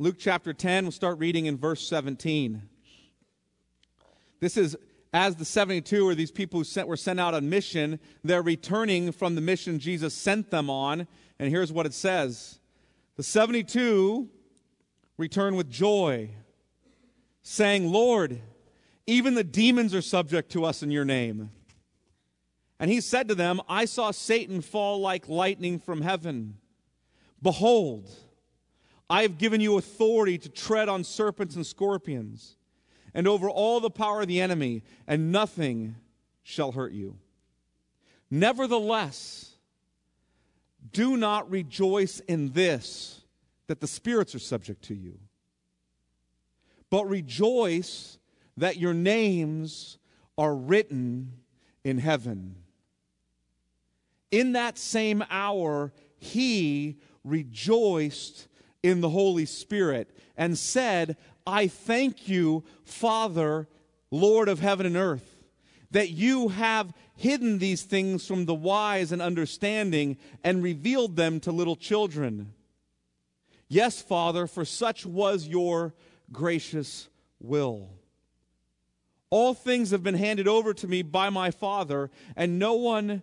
Luke chapter 10, we'll start reading in verse 17. This is as the 72 or these people who sent, were sent out on mission, they're returning from the mission Jesus sent them on. And here's what it says The 72 return with joy, saying, Lord, even the demons are subject to us in your name. And he said to them, I saw Satan fall like lightning from heaven. Behold, I have given you authority to tread on serpents and scorpions and over all the power of the enemy, and nothing shall hurt you. Nevertheless, do not rejoice in this, that the spirits are subject to you, but rejoice that your names are written in heaven. In that same hour, he rejoiced in the Holy Spirit and said, I thank you, Father, Lord of heaven and earth, that you have hidden these things from the wise and understanding and revealed them to little children. Yes, Father, for such was your gracious will. All things have been handed over to me by my Father, and no one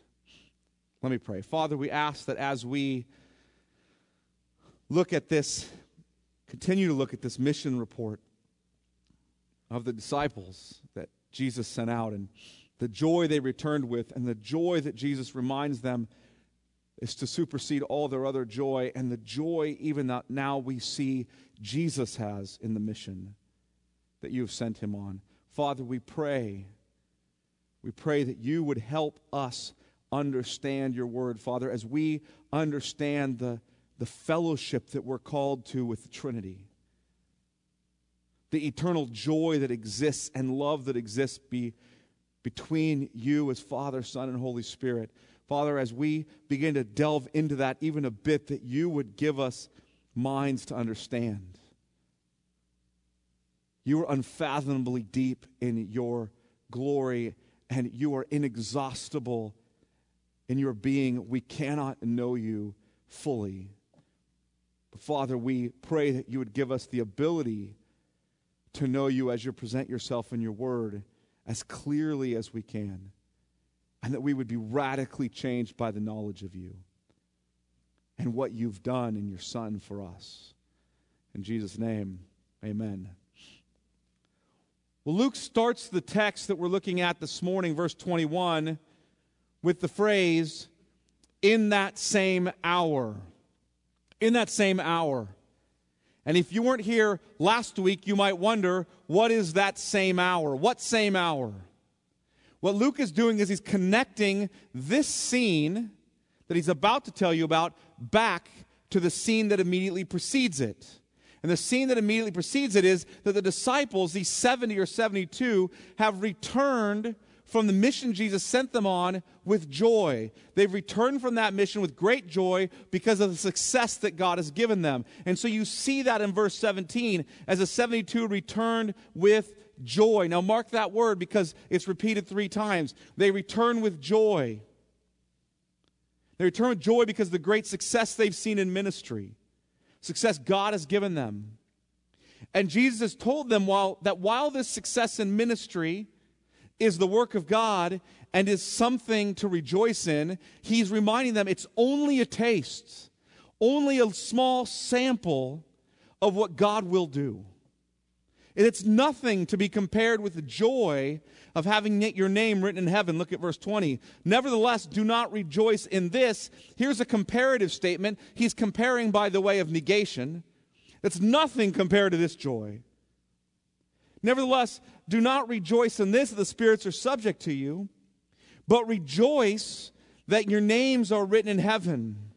Let me pray. Father, we ask that as we look at this, continue to look at this mission report of the disciples that Jesus sent out and the joy they returned with, and the joy that Jesus reminds them is to supersede all their other joy, and the joy even that now we see Jesus has in the mission that you have sent him on. Father, we pray, we pray that you would help us understand your word, Father, as we understand the, the fellowship that we're called to with the Trinity, the eternal joy that exists and love that exists be, between you as Father, Son, and Holy Spirit. Father, as we begin to delve into that even a bit, that you would give us minds to understand. You are unfathomably deep in your glory, and you are inexhaustible in your being, we cannot know you fully. But Father, we pray that you would give us the ability to know you as you present yourself in your word as clearly as we can, and that we would be radically changed by the knowledge of you and what you've done in your Son for us. In Jesus' name, amen. Well, Luke starts the text that we're looking at this morning, verse 21 with the phrase, in that same hour. In that same hour. And if you weren't here last week, you might wonder, what is that same hour? What same hour? What Luke is doing is he's connecting this scene that he's about to tell you about back to the scene that immediately precedes it. And the scene that immediately precedes it is that the disciples, these 70 or 72, have returned from the mission Jesus sent them on with joy. They've returned from that mission with great joy because of the success that God has given them. And so you see that in verse 17 as the 72 returned with joy. Now mark that word because it's repeated three times. They return with joy. They return with joy because of the great success they've seen in ministry, success God has given them. And Jesus told them while, that while this success in ministry, is the work of God and is something to rejoice in, he's reminding them it's only a taste, only a small sample of what God will do. And it's nothing to be compared with the joy of having your name written in heaven. Look at verse 20. Nevertheless, do not rejoice in this. Here's a comparative statement. He's comparing by the way of negation. It's nothing compared to this joy. Nevertheless, do not rejoice in this the spirits are subject to you, but rejoice that your names are written in heaven.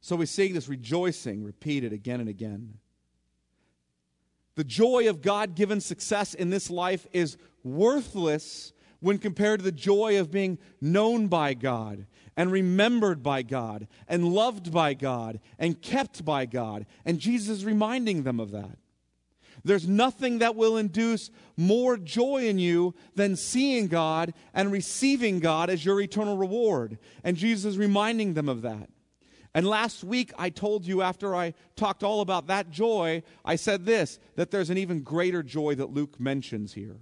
So we see this rejoicing repeated again and again. The joy of God given success in this life is worthless when compared to the joy of being known by God and remembered by God and loved by God and kept by God. And Jesus is reminding them of that. There's nothing that will induce more joy in you than seeing God and receiving God as your eternal reward. And Jesus is reminding them of that. And last week, I told you after I talked all about that joy, I said this that there's an even greater joy that Luke mentions here.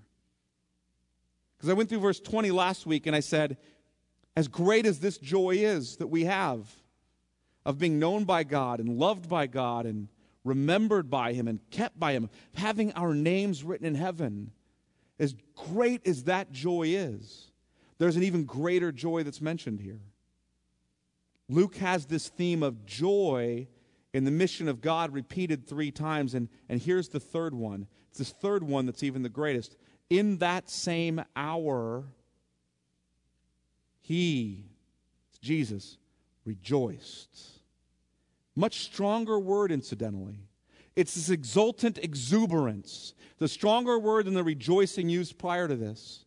Because I went through verse 20 last week and I said, as great as this joy is that we have of being known by God and loved by God and remembered by Him and kept by Him, having our names written in heaven, as great as that joy is, there's an even greater joy that's mentioned here. Luke has this theme of joy in the mission of God repeated three times, and, and here's the third one. It's this third one that's even the greatest. In that same hour, he, Jesus, rejoiced. Much stronger word, incidentally. It's this exultant exuberance, the stronger word than the rejoicing used prior to this.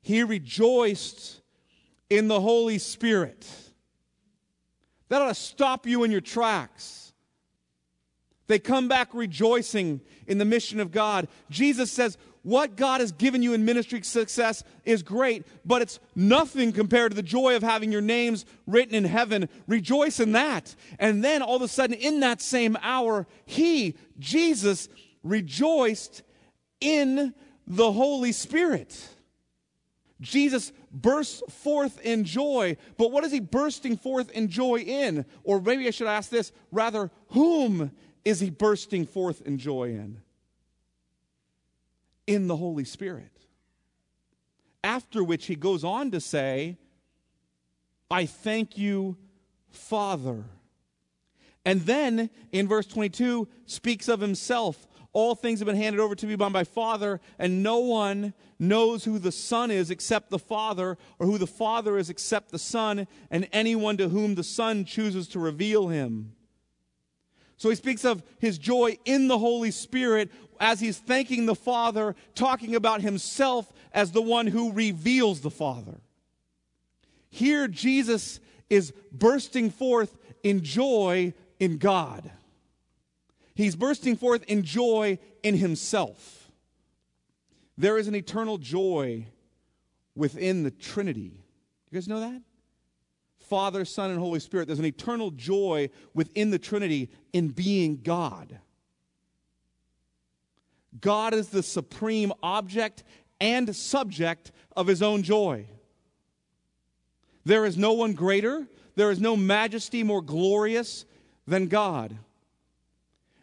He rejoiced in the Holy Spirit. That ought to stop you in your tracks. They come back rejoicing in the mission of God. Jesus says, What God has given you in ministry success is great, but it's nothing compared to the joy of having your names written in heaven. Rejoice in that. And then all of a sudden, in that same hour, He, Jesus, rejoiced in the Holy Spirit. Jesus bursts forth in joy. But what is he bursting forth in joy in? Or maybe I should ask this rather, whom is he bursting forth in joy in? In the Holy Spirit. After which he goes on to say, I thank you, Father. And then in verse 22 speaks of himself all things have been handed over to me by my Father, and no one knows who the Son is except the Father, or who the Father is except the Son, and anyone to whom the Son chooses to reveal him. So he speaks of his joy in the Holy Spirit as he's thanking the Father, talking about himself as the one who reveals the Father. Here, Jesus is bursting forth in joy in God. He's bursting forth in joy in himself. There is an eternal joy within the Trinity. You guys know that? Father, Son, and Holy Spirit. There's an eternal joy within the Trinity in being God. God is the supreme object and subject of his own joy. There is no one greater, there is no majesty more glorious than God.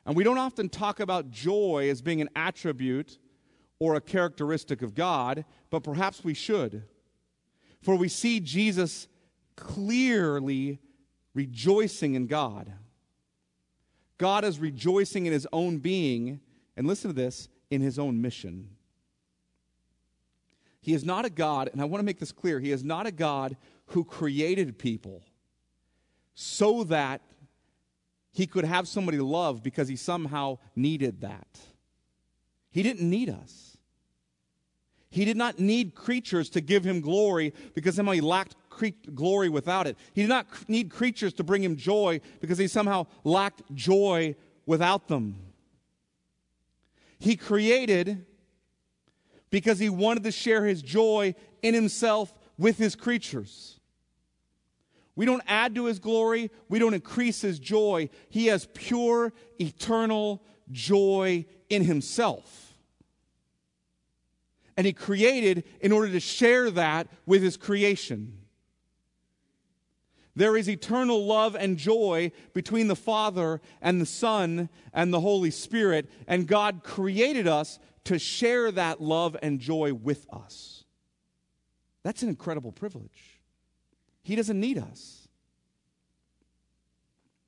And we don't often talk about joy as being an attribute or a characteristic of God, but perhaps we should. For we see Jesus clearly rejoicing in God. God is rejoicing in his own being, and listen to this, in his own mission. He is not a God, and I want to make this clear, he is not a God who created people so that he could have somebody love because he somehow needed that. He didn't need us. He did not need creatures to give him glory because somehow he lacked cre- glory without it. He did not need creatures to bring him joy because he somehow lacked joy without them. He created because he wanted to share his joy in himself with his creatures. We don't add to his glory, we don't increase his joy. He has pure, eternal joy in himself. And he created in order to share that with his creation. There is eternal love and joy between the Father and the Son and the Holy Spirit, and God created us to share that love and joy with us. That's an incredible privilege. He doesn't need us.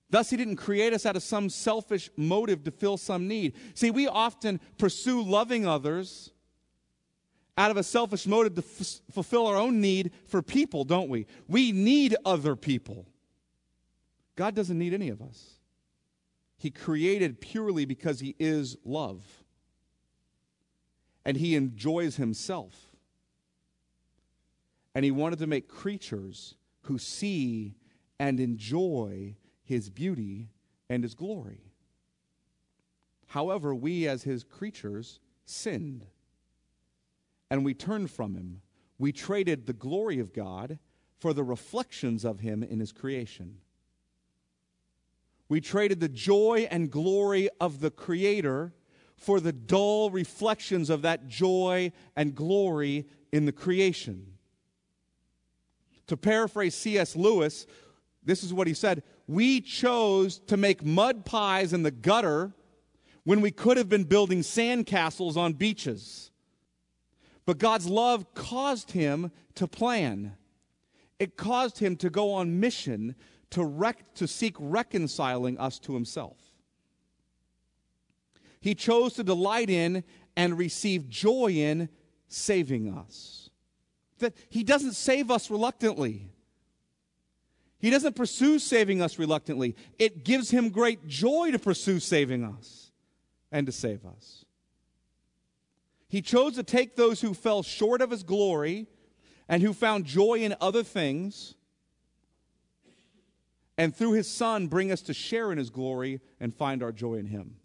Thus, He didn't create us out of some selfish motive to fill some need. See, we often pursue loving others out of a selfish motive to f- fulfill our own need for people, don't we? We need other people. God doesn't need any of us. He created purely because He is love. And He enjoys Himself. And He wanted to make creatures who see and enjoy His beauty and His glory. However, we as His creatures sinned and we turned from Him. We traded the glory of God for the reflections of Him in His creation. We traded the joy and glory of the Creator for the dull reflections of that joy and glory in the creation. To paraphrase C.S. Lewis, this is what he said We chose to make mud pies in the gutter when we could have been building sandcastles on beaches. But God's love caused him to plan. It caused him to go on mission to, rec- to seek reconciling us to himself. He chose to delight in and receive joy in saving us. That he doesn't save us reluctantly. He doesn't pursue saving us reluctantly. It gives him great joy to pursue saving us and to save us. He chose to take those who fell short of his glory and who found joy in other things and through his Son bring us to share in his glory and find our joy in him.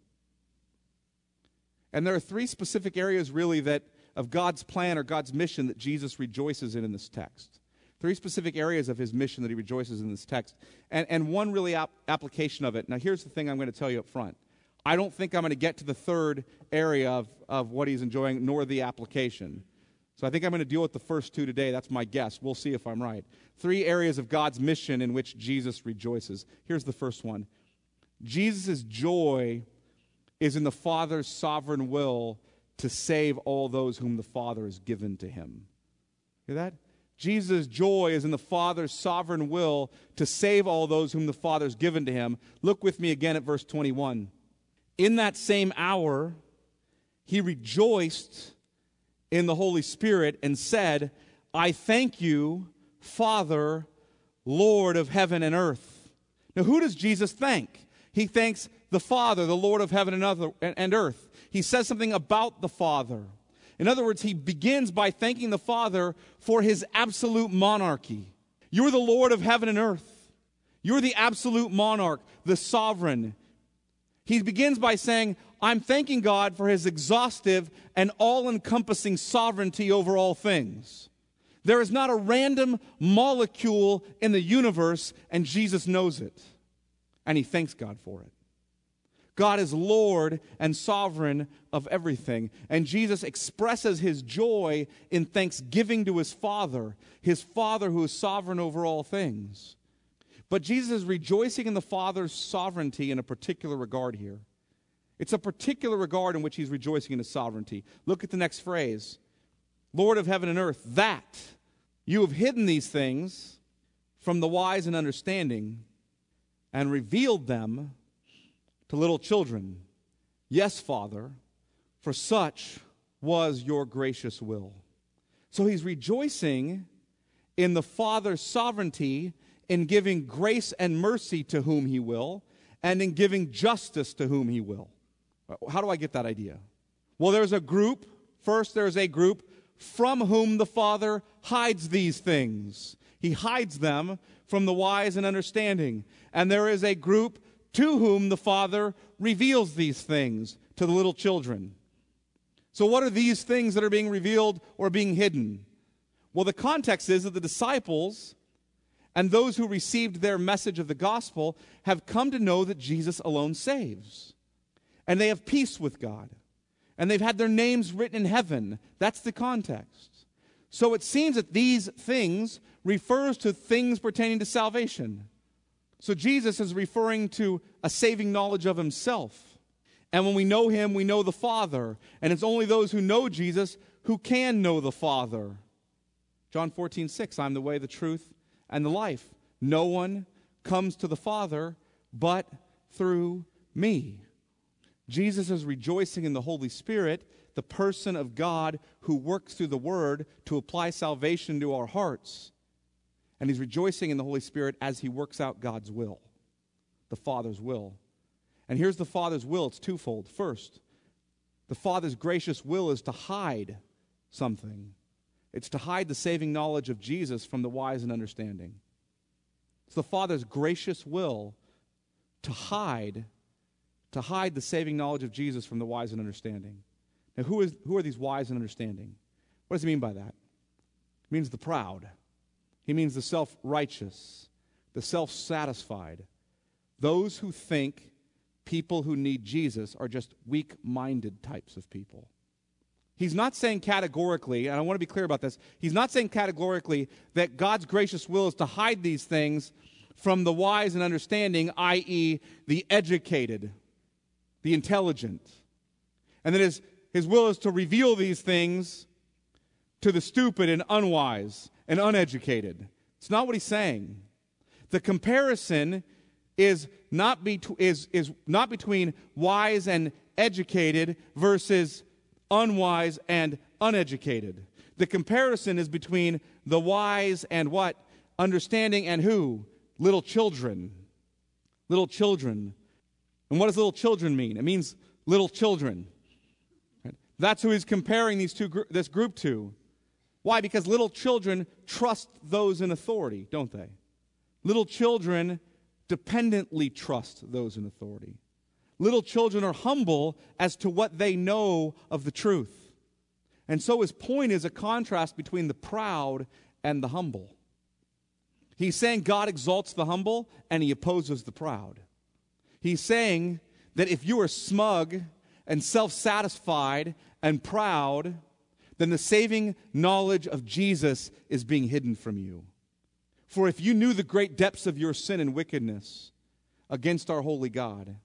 And there are three specific areas, really, that of God's plan or God's mission that Jesus rejoices in in this text. Three specific areas of his mission that he rejoices in this text. And, and one really ap- application of it. Now, here's the thing I'm going to tell you up front. I don't think I'm going to get to the third area of, of what he's enjoying, nor the application. So I think I'm going to deal with the first two today. That's my guess. We'll see if I'm right. Three areas of God's mission in which Jesus rejoices. Here's the first one Jesus' joy is in the Father's sovereign will to save all those whom the Father has given to him. Hear that? Jesus' joy is in the Father's sovereign will to save all those whom the Father has given to him. Look with me again at verse 21. In that same hour, he rejoiced in the Holy Spirit and said, I thank you, Father, Lord of heaven and earth. Now, who does Jesus thank? He thanks the Father, the Lord of heaven and, earth. He says something about the Father. In other words, he begins by thanking the Father for his absolute monarchy. You're the Lord of heaven and earth. You're the absolute monarch, the sovereign. He begins by saying, I'm thanking God for his exhaustive and all encompassing sovereignty over all things. There is not a random molecule in the universe, and Jesus knows it. And he thanks God for it. God is Lord and sovereign of everything. And Jesus expresses his joy in thanksgiving to his Father, his Father who is sovereign over all things. But Jesus is rejoicing in the Father's sovereignty in a particular regard here. It's a particular regard in which he's rejoicing in his sovereignty. Look at the next phrase Lord of heaven and earth, that you have hidden these things from the wise and understanding and revealed them to little children. Yes, Father, for such was your gracious will. So he's rejoicing in the Father's sovereignty in giving grace and mercy to whom he will, and in giving justice to whom he will. How do I get that idea? Well, there's a group. First, there's a group from whom the Father hides these things. He hides them from the wise and understanding. And there is a group to whom the Father reveals these things to the little children. So, what are these things that are being revealed or being hidden? Well, the context is that the disciples and those who received their message of the gospel have come to know that Jesus alone saves and they have peace with God. And they've had their names written in heaven. That's the context. So it seems that these things refers to things pertaining to salvation. So Jesus is referring to a saving knowledge of himself. And when we know him, we know the Father. And it's only those who know Jesus who can know the Father. John 14, 6, I'm the way, the truth, and the life. No one comes to the Father but through me. Jesus is rejoicing in the Holy Spirit, the person of God who works through the Word to apply salvation to our hearts. And he's rejoicing in the Holy Spirit as he works out God's will. the Father's will. And here's the Father's will it's twofold. First, the Father's gracious will is to hide something, it's to hide the saving knowledge of Jesus from the wise and understanding. It's the Father's gracious will to hide to hide the saving knowledge of Jesus from the wise and understanding. Now, who, is, who are these wise and understanding? What does he mean by that? It means the proud. He means the self righteous, the self satisfied, those who think people who need Jesus are just weak minded types of people. He's not saying categorically, and I want to be clear about this, he's not saying categorically that God's gracious will is to hide these things from the wise and understanding, i.e., the educated, the intelligent. And that his, his will is to reveal these things to the stupid and unwise and uneducated. It's not what he's saying. The comparison is not, be, is, is not between wise and educated versus unwise and uneducated. The comparison is between the wise and what? Understanding and who? Little children. Little children. And what does little children mean? It means little children. That's who he's comparing these two, this group to. Why? Because little children trust those in authority, don't they? Little children dependently trust those in authority. Little children are humble as to what they know of the truth. And so his point is a contrast between the proud and the humble. He's saying God exalts the humble and he opposes the proud. He's saying that if you are smug and self satisfied and proud, then the saving knowledge of Jesus is being hidden from you. For if you knew the great depths of your sin and wickedness against our holy God,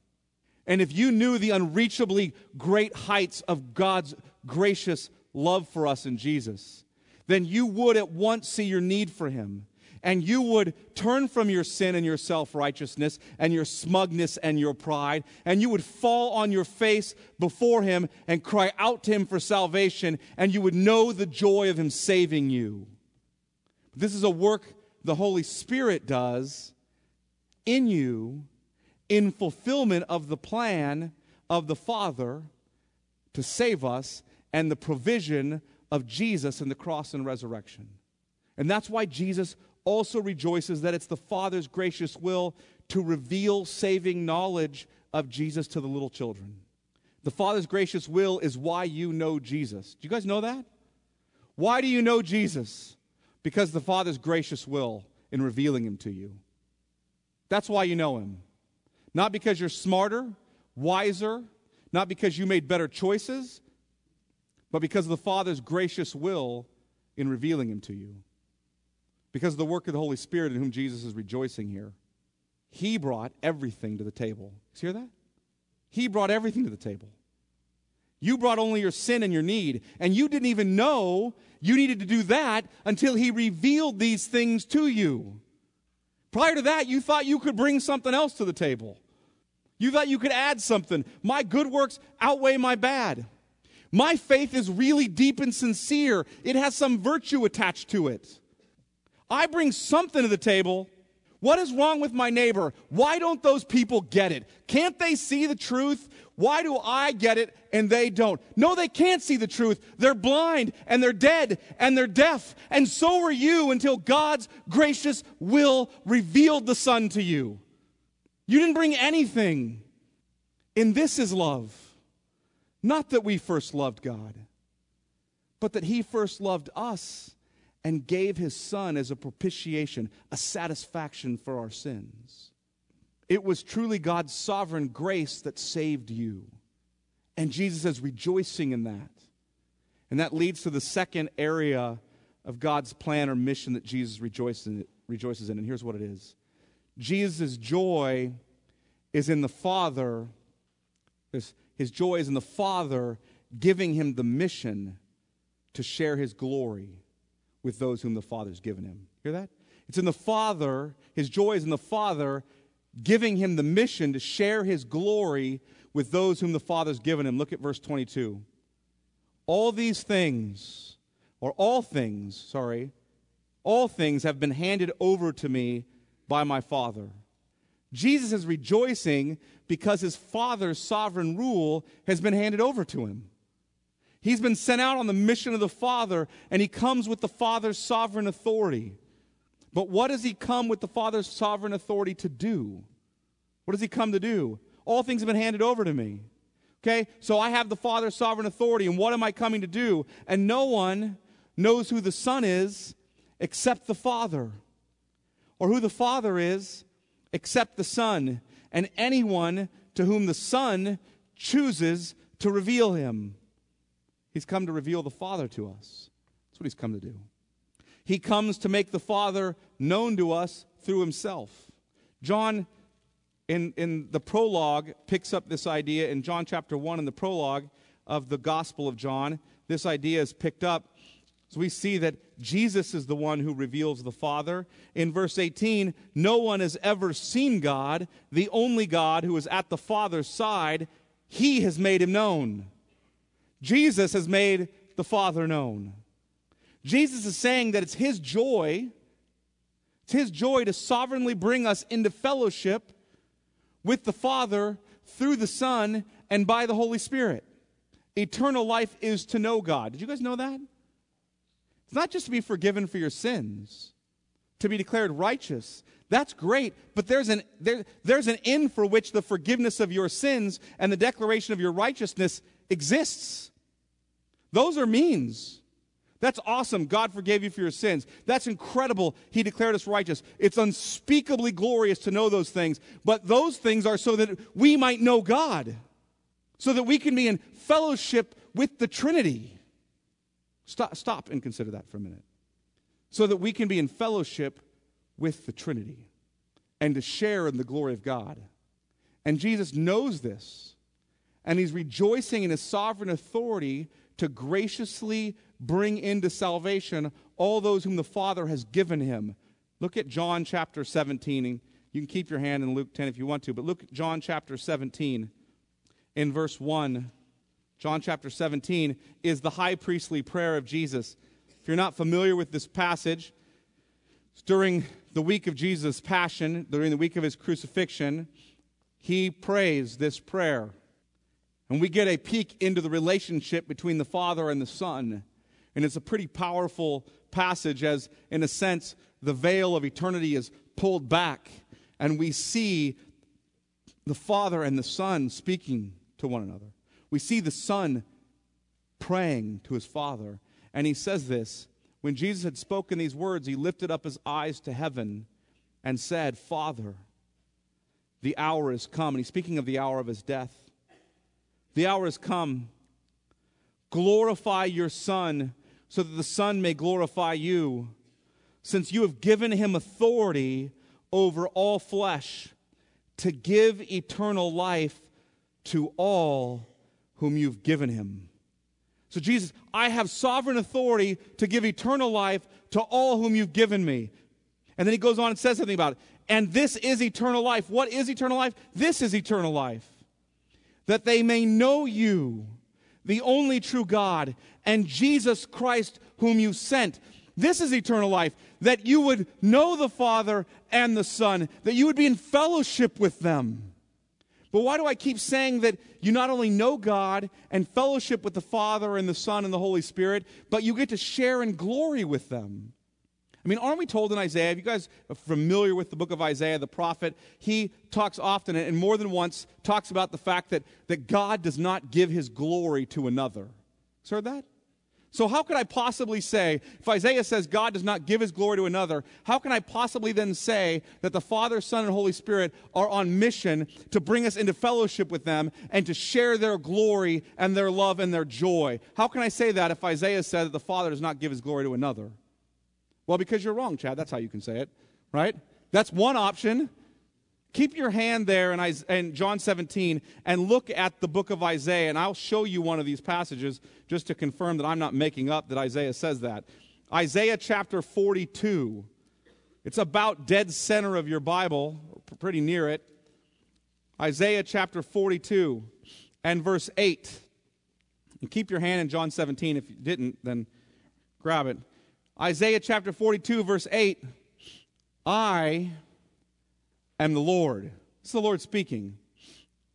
and if you knew the unreachably great heights of God's gracious love for us in Jesus, then you would at once see your need for Him. And you would turn from your sin and your self righteousness and your smugness and your pride, and you would fall on your face before Him and cry out to Him for salvation, and you would know the joy of Him saving you. This is a work the Holy Spirit does in you in fulfillment of the plan of the Father to save us and the provision of Jesus in the cross and resurrection. And that's why Jesus also rejoices that it's the Father's gracious will to reveal saving knowledge of Jesus to the little children. The Father's gracious will is why you know Jesus. Do you guys know that? Why do you know Jesus? Because the Father's gracious will in revealing him to you. That's why you know him. Not because you're smarter, wiser, not because you made better choices, but because of the Father's gracious will in revealing him to you. Because of the work of the Holy Spirit in whom Jesus is rejoicing here. He brought everything to the table. You hear that? He brought everything to the table. You brought only your sin and your need, and you didn't even know you needed to do that until He revealed these things to you. Prior to that, you thought you could bring something else to the table. You thought you could add something. My good works outweigh my bad. My faith is really deep and sincere, it has some virtue attached to it. I bring something to the table. What is wrong with my neighbor? Why don't those people get it? Can't they see the truth? Why do I get it and they don't? No, they can't see the truth. They're blind and they're dead and they're deaf. And so are you until God's gracious will revealed the Son to you. You didn't bring anything. And this is love. Not that we first loved God, but that He first loved us and gave His Son as a propitiation, a satisfaction for our sins. It was truly God's sovereign grace that saved you. And Jesus is rejoicing in that. And that leads to the second area of God's plan or mission that Jesus rejoices in. And here's what it is Jesus' joy is in the Father. His joy is in the Father giving him the mission to share his glory with those whom the Father's given him. Hear that? It's in the Father, his joy is in the Father giving him the mission to share his glory with those whom the Father's given him. Look at verse 22. All these things, or all things, sorry, all things have been handed over to me by my Father. Jesus is rejoicing because his Father's sovereign rule has been handed over to him. He's been sent out on the mission of the Father, and he comes with the Father's sovereign authority. But what does he come with the Father's sovereign authority to do? What does he come to do? All things have been handed over to me. Okay, so I have the Father's sovereign authority, and what am I coming to do? And no one knows who the Son is except the Father, or who the Father is except the Son, and anyone to whom the Son chooses to reveal him. He's come to reveal the Father to us. That's what he's come to do. He comes to make the Father known to us through himself. John in, in the prologue picks up this idea in John chapter 1 in the prologue of the Gospel of John. This idea is picked up. So we see that Jesus is the one who reveals the Father. In verse 18, no one has ever seen God, the only God who is at the Father's side. He has made him known. Jesus has made the Father known. Jesus is saying that it's his joy, it's his joy to sovereignly bring us into fellowship with the Father through the Son and by the Holy Spirit. Eternal life is to know God. Did you guys know that? It's not just to be forgiven for your sins, to be declared righteous. That's great, but there's an, there, there's an end for which the forgiveness of your sins and the declaration of your righteousness exists. Those are means. That's awesome. God forgave you for your sins. That's incredible. He declared us righteous. It's unspeakably glorious to know those things. But those things are so that we might know God, so that we can be in fellowship with the Trinity. Stop, stop and consider that for a minute. So that we can be in fellowship with the Trinity and to share in the glory of God. And Jesus knows this. And he's rejoicing in his sovereign authority to graciously bring into salvation all those whom the Father has given him. Look at John chapter 17. You can keep your hand in Luke 10 if you want to, but look at John chapter 17 in verse 1. John chapter 17 is the high priestly prayer of Jesus. If you're not familiar with this passage, during the week of Jesus' passion, during the week of his crucifixion, he prays this prayer. And we get a peek into the relationship between the Father and the Son. And it's a pretty powerful passage, as in a sense, the veil of eternity is pulled back, and we see the Father and the Son speaking to one another. We see the Son praying to his Father, and he says this When Jesus had spoken these words, he lifted up his eyes to heaven and said, Father, the hour is come. And he's speaking of the hour of his death. The hour has come. Glorify your Son so that the Son may glorify you, since you have given him authority over all flesh to give eternal life to all whom you've given him. So, Jesus, I have sovereign authority to give eternal life to all whom you've given me. And then he goes on and says something about it. And this is eternal life. What is eternal life? This is eternal life. That they may know you the only true God, and Jesus Christ, whom you sent. This is eternal life, that you would know the Father and the Son, that you would be in fellowship with them. But why do I keep saying that you not only know God and fellowship with the Father and the Son and the Holy Spirit, but you get to share in glory with them? I mean, aren't we told in Isaiah, if you guys are familiar with the book of Isaiah, the prophet, he talks often and more than once talks about the fact that, that God does not give his glory to another. You heard that? So, how could I possibly say, if Isaiah says God does not give his glory to another, how can I possibly then say that the Father, Son, and Holy Spirit are on mission to bring us into fellowship with them and to share their glory and their love and their joy? How can I say that if Isaiah said that the Father does not give his glory to another? Well, because you're wrong, Chad. That's how you can say it, right? That's one option. Keep your hand there in, in John 17 and look at the book of Isaiah, and I'll show you one of these passages just to confirm that I'm not making up that Isaiah says that. Isaiah chapter 42. It's about dead center of your Bible, pretty near it. Isaiah chapter 42 and verse 8. And keep your hand in John 17. If you didn't, then grab it. Isaiah chapter 42, verse 8 I am the Lord. It's the Lord speaking.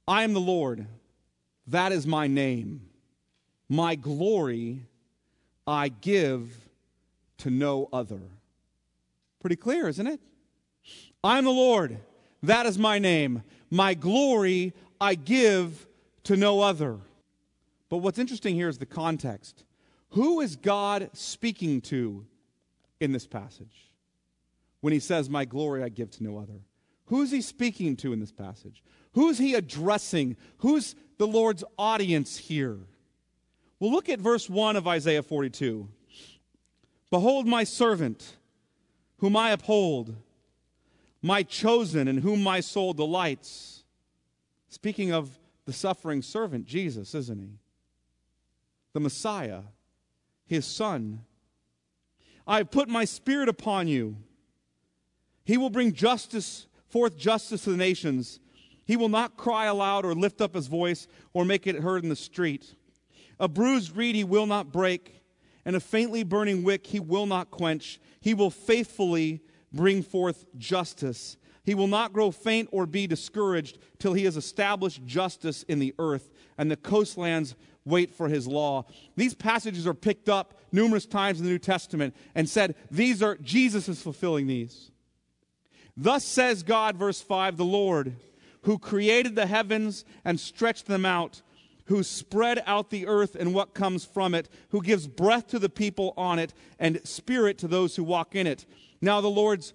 I am the Lord. That is my name. My glory I give to no other. Pretty clear, isn't it? I'm the Lord. That is my name. My glory I give to no other. But what's interesting here is the context. Who is God speaking to in this passage when he says, My glory I give to no other? Who's he speaking to in this passage? Who's he addressing? Who's the Lord's audience here? Well, look at verse 1 of Isaiah 42. Behold, my servant, whom I uphold, my chosen, in whom my soul delights. Speaking of the suffering servant, Jesus, isn't he? The Messiah, his son. I have put my spirit upon you. He will bring justice forth justice to the nations. He will not cry aloud or lift up his voice or make it heard in the street. A bruised reed he will not break, and a faintly burning wick he will not quench. He will faithfully bring forth justice. He will not grow faint or be discouraged till he has established justice in the earth, and the coastlands wait for his law. These passages are picked up numerous times in the New Testament and said, These are, Jesus is fulfilling these. Thus says God, verse 5, the Lord, who created the heavens and stretched them out, who spread out the earth and what comes from it, who gives breath to the people on it and spirit to those who walk in it. Now the Lord's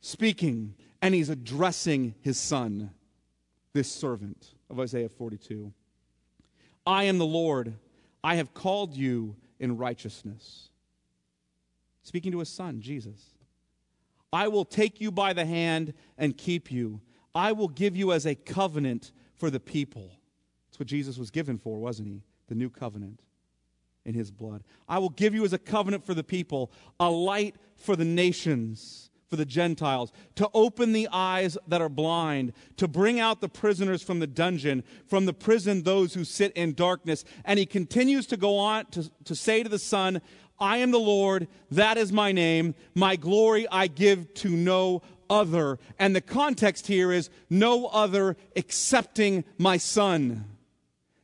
speaking, and he's addressing his son, this servant of Isaiah 42. I am the Lord. I have called you in righteousness. Speaking to his son, Jesus. I will take you by the hand and keep you. I will give you as a covenant for the people. That's what Jesus was given for, wasn't he? The new covenant in his blood. I will give you as a covenant for the people, a light for the nations, for the Gentiles, to open the eyes that are blind, to bring out the prisoners from the dungeon, from the prison those who sit in darkness. And he continues to go on to, to say to the Son, I am the Lord, that is my name. My glory I give to no other. And the context here is no other excepting my Son.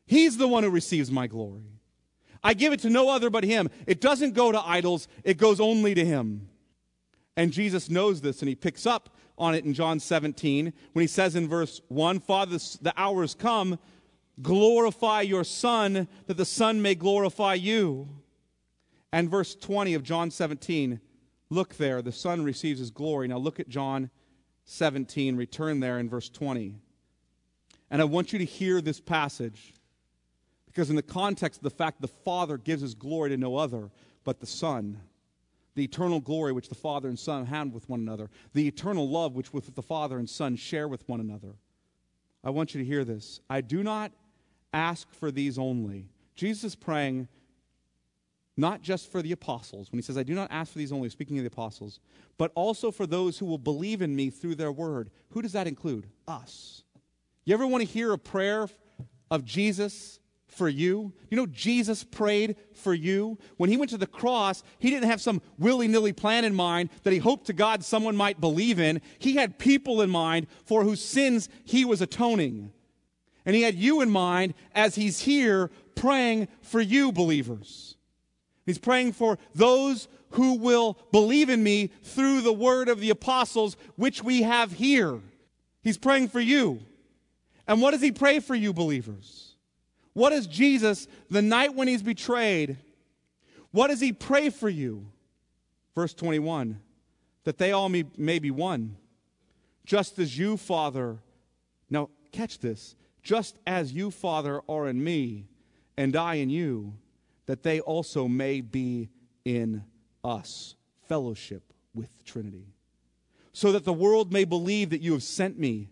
He's the one who receives my glory. I give it to no other but Him. It doesn't go to idols, it goes only to Him. And Jesus knows this, and He picks up on it in John 17 when He says in verse 1 Father, the hour has come, glorify your Son, that the Son may glorify you. And verse 20 of John 17, look there, the Son receives his glory. Now look at John 17, return there in verse 20. And I want you to hear this passage because, in the context of the fact the Father gives his glory to no other but the Son, the eternal glory which the Father and Son have with one another, the eternal love which with the Father and Son share with one another. I want you to hear this. I do not ask for these only. Jesus is praying not just for the apostles, when he says, I do not ask for these only, speaking of the apostles, but also for those who will believe in me through their word. Who does that include? Us. You ever want to hear a prayer of Jesus for you? You know, Jesus prayed for you. When he went to the cross, he didn't have some willy nilly plan in mind that he hoped to God someone might believe in. He had people in mind for whose sins he was atoning. And he had you in mind as he's here praying for you, believers. He's praying for those who will believe in me through the word of the apostles, which we have here. He's praying for you. And what does he pray for you, believers? What does Jesus, the night when he's betrayed, what does he pray for you? Verse 21 that they all may, may be one, just as you, Father, now catch this, just as you, Father, are in me, and I in you that they also may be in us, fellowship with Trinity, so that the world may believe that you have sent me.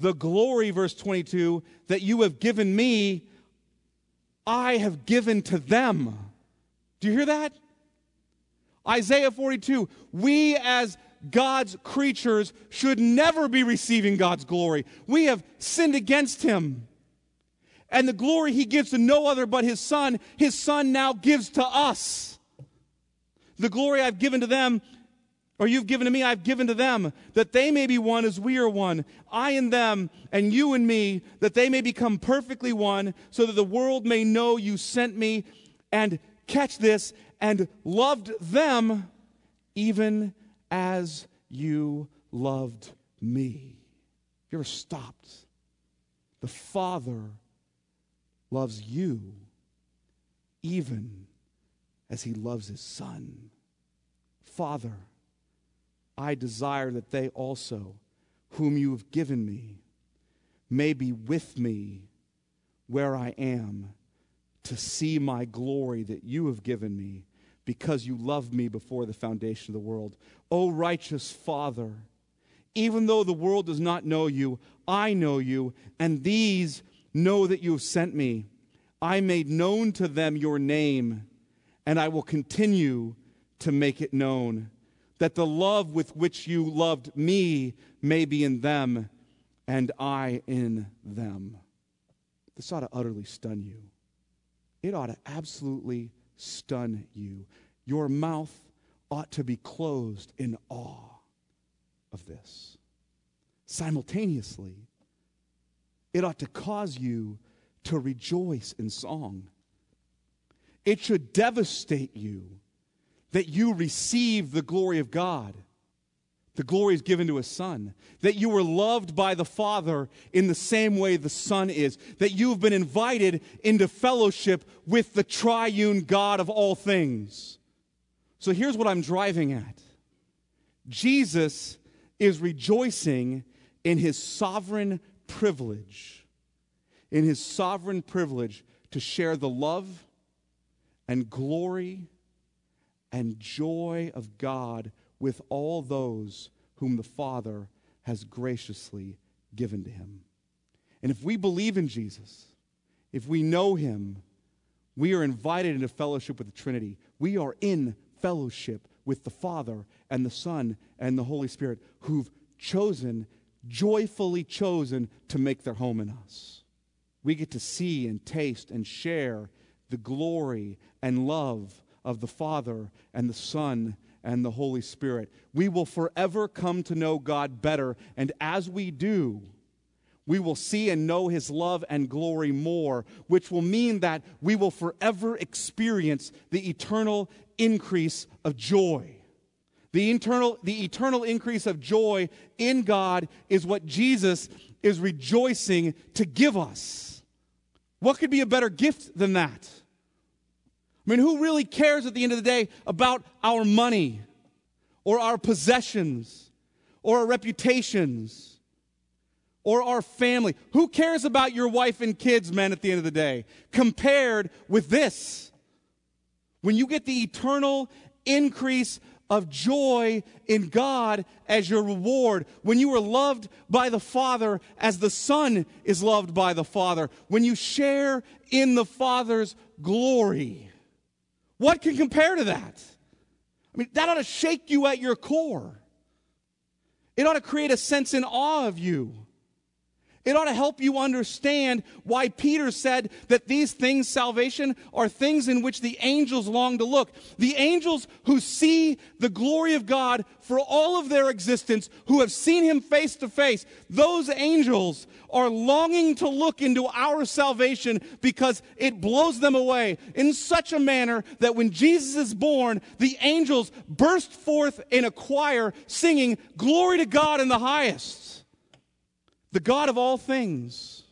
The glory, verse 22, that you have given me, I have given to them. Do you hear that? Isaiah 42, we as God's creatures should never be receiving God's glory. We have sinned against Him and the glory he gives to no other but his son, his son now gives to us. The glory I've given to them, or you've given to me, I've given to them, that they may be one as we are one, I and them, and you and me, that they may become perfectly one, so that the world may know you sent me, and catch this, and loved them even as you loved me. You ever stopped? The Father loves you even as he loves his Son. Father, I desire that they also, whom you have given me, may be with me where I am to see my glory that you have given me because you loved me before the foundation of the world. O righteous Father, even though the world does not know you, I know you, and these know that you have sent me. I made known to them your name, and I will continue to make it known that the love with which you loved me may be in them and I in them. This ought to utterly stun you. It ought to absolutely stun you. Your mouth ought to be closed in awe of this. Simultaneously, it ought to cause you to rejoice in song. It should devastate you that you receive the glory of God. The glory is given to a son. That you were loved by the Father in the same way the Son is. That you have been invited into fellowship with the triune God of all things. So here's what I'm driving at Jesus is rejoicing in his sovereign privilege, in his sovereign privilege to share the love and glory and joy of God with all those whom the Father has graciously given to him. And if we believe in Jesus, if we know him, we are invited into fellowship with the Trinity. We are in fellowship with the Father and the Son and the Holy Spirit who've chosen, joyfully chosen to make their home in us. We get to see and taste and share the glory and love of the Father and the Son and the Holy Spirit. We will forever come to know God better, and as we do, we will see and know his love and glory more, which will mean that we will forever experience the eternal increase of joy. The eternal, the eternal increase of joy in God is what Jesus is rejoicing to give us. What could be a better gift than that? I mean, who really cares at the end of the day about our money or our possessions or our reputations or our family? Who cares about your wife and kids, men, at the end of the day, compared with this? When you get the eternal increase of joy in God as your reward, when you are loved by the Father as the Son is loved by the Father, when you share in the Father's glory. What can compare to that? I mean, that ought to shake you at your core. It ought to create a sense in awe of you. It ought to help you understand why Peter said that these things, salvation, are things in which the angels long to look. The angels who see the glory of God for all of their existence, who have seen him face to face, those angels are longing to look into our salvation because it blows them away in such a manner that when Jesus is born, the angels burst forth in a choir singing, Glory to God in the highest the God of all things,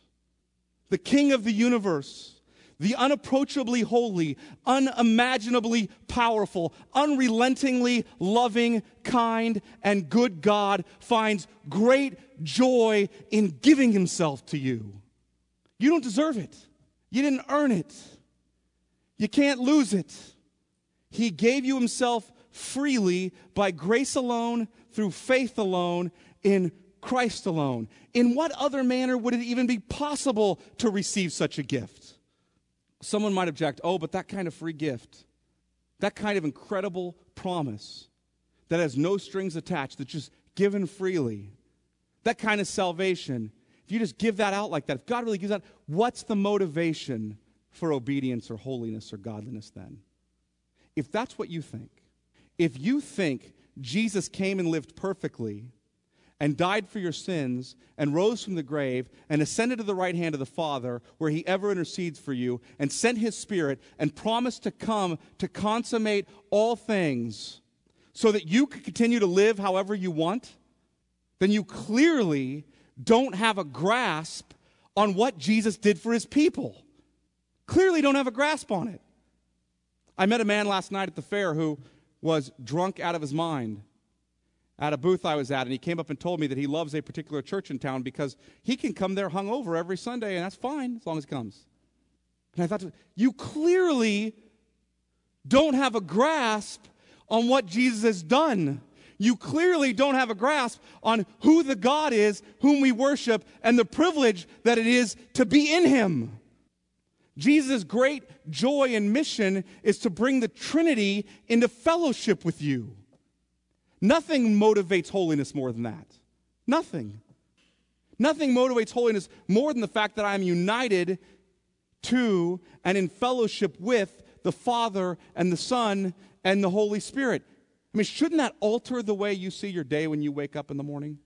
the King of the universe, the unapproachably holy, unimaginably powerful, unrelentingly loving, kind, and good God finds great joy in giving himself to you. You don't deserve it. You didn't earn it. You can't lose it. He gave you himself freely by grace alone, through faith alone, in Christ alone. In what other manner would it even be possible to receive such a gift? Someone might object, oh, but that kind of free gift, that kind of incredible promise that has no strings attached, that's just given freely, that kind of salvation, if you just give that out like that, if God really gives that, what's the motivation for obedience or holiness or godliness then? If that's what you think, if you think Jesus came and lived perfectly and died for your sins and rose from the grave and ascended to the right hand of the Father, where he ever intercedes for you, and sent his Spirit and promised to come to consummate all things so that you could continue to live however you want, then you clearly don't have a grasp on what Jesus did for his people. Clearly don't have a grasp on it. I met a man last night at the fair who was drunk out of his mind at a booth I was at, and he came up and told me that he loves a particular church in town because he can come there hungover every Sunday, and that's fine as long as he comes. And I thought, you clearly don't have a grasp on what Jesus has done. You clearly don't have a grasp on who the God is whom we worship and the privilege that it is to be in Him. Jesus' great joy and mission is to bring the Trinity into fellowship with you. Nothing motivates holiness more than that. Nothing. Nothing motivates holiness more than the fact that I am united to and in fellowship with the Father and the Son and the Holy Spirit. I mean, shouldn't that alter the way you see your day when you wake up in the morning?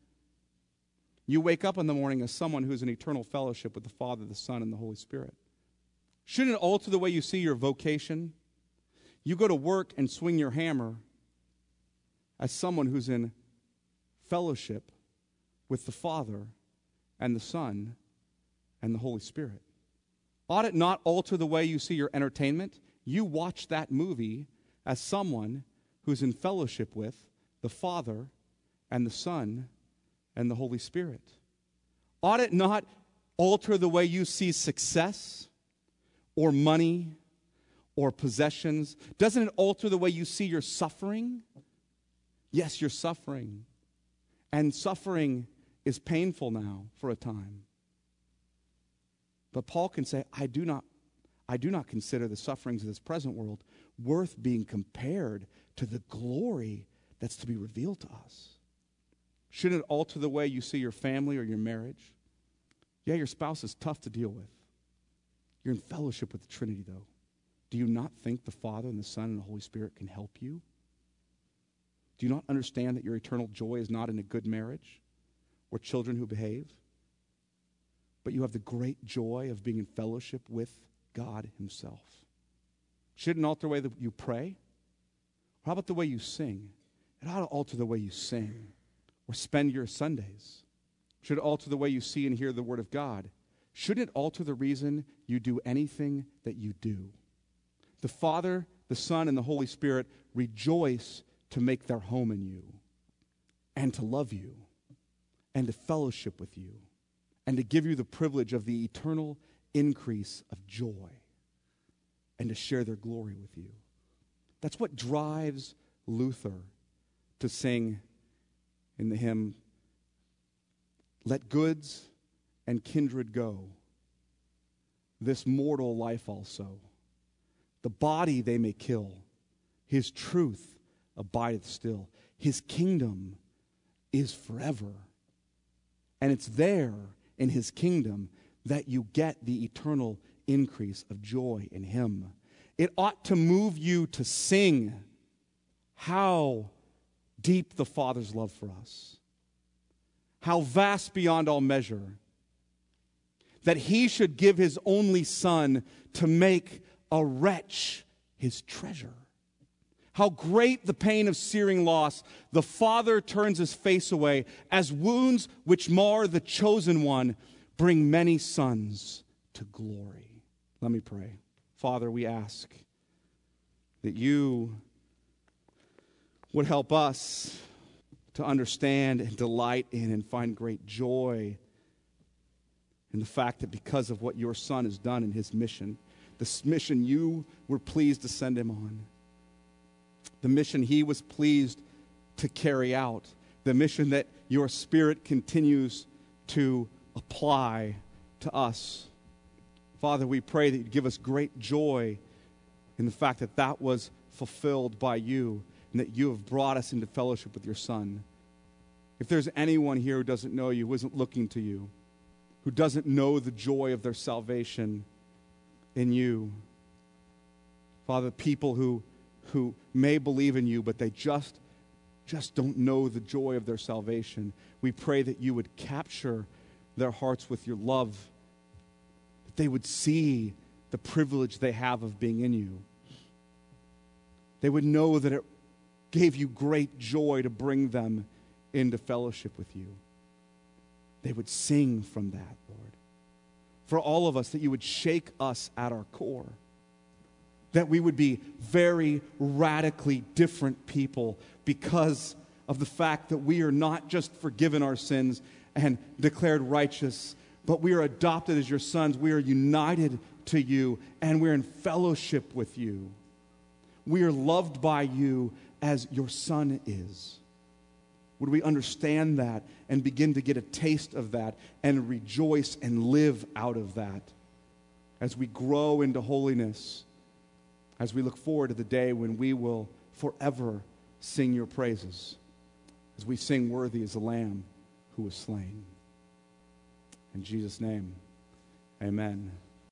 You wake up in the morning as someone who's in eternal fellowship with the Father, the Son, and the Holy Spirit. Shouldn't it alter the way you see your vocation? You go to work and swing your hammer as someone who's in fellowship with the Father and the Son and the Holy Spirit. Ought it not alter the way you see your entertainment? You watch that movie as someone who's in fellowship with the Father and the Son and the Holy Spirit. Ought it not alter the way you see success or money or possessions? Doesn't it alter the way you see your suffering? Yes, you're suffering. And suffering is painful now for a time. But Paul can say, I do not I do not consider the sufferings of this present world worth being compared to the glory that's to be revealed to us. Shouldn't it alter the way you see your family or your marriage? Yeah, your spouse is tough to deal with. You're in fellowship with the Trinity, though. Do you not think the Father and the Son and the Holy Spirit can help you? Do you not understand that your eternal joy is not in a good marriage or children who behave? But you have the great joy of being in fellowship with God Himself. Shouldn't alter the way that you pray? How about the way you sing? It ought to alter the way you sing or spend your Sundays. Should alter the way you see and hear the Word of God? Shouldn't it alter the reason you do anything that you do? The Father, the Son, and the Holy Spirit rejoice to make their home in you and to love you and to fellowship with you and to give you the privilege of the eternal increase of joy and to share their glory with you. That's what drives Luther to sing in the hymn, Let goods and kindred go, this mortal life also. The body they may kill, his truth abideth still. His kingdom is forever. And it's there in his kingdom that you get the eternal increase of joy in Him. It ought to move you to sing how deep the Father's love for us, how vast beyond all measure, that He should give His only Son to make a wretch His treasure. How great the pain of searing loss. The Father turns his face away as wounds which mar the chosen one bring many sons to glory. Let me pray. Father, we ask that you would help us to understand and delight in and find great joy in the fact that because of what your son has done in his mission, this mission you were pleased to send him on, the mission he was pleased to carry out, the mission that your spirit continues to apply to us. Father, we pray that you give us great joy in the fact that that was fulfilled by you and that you have brought us into fellowship with your Son. If there's anyone here who doesn't know you, who isn't looking to you, who doesn't know the joy of their salvation in you, Father, people who, who may believe in you, but they just just don't know the joy of their salvation. We pray that you would capture their hearts with your love, that they would see the privilege they have of being in you. They would know that it gave you great joy to bring them into fellowship with you. They would sing from that, Lord. For all of us, that you would shake us at our core that we would be very radically different people because of the fact that we are not just forgiven our sins and declared righteous, but we are adopted as your sons. We are united to you and we're in fellowship with you. We are loved by you as your son is. Would we understand that and begin to get a taste of that and rejoice and live out of that as we grow into holiness? As we look forward to the day when we will forever sing your praises, as we sing, Worthy is the Lamb who was slain. In Jesus' name, amen.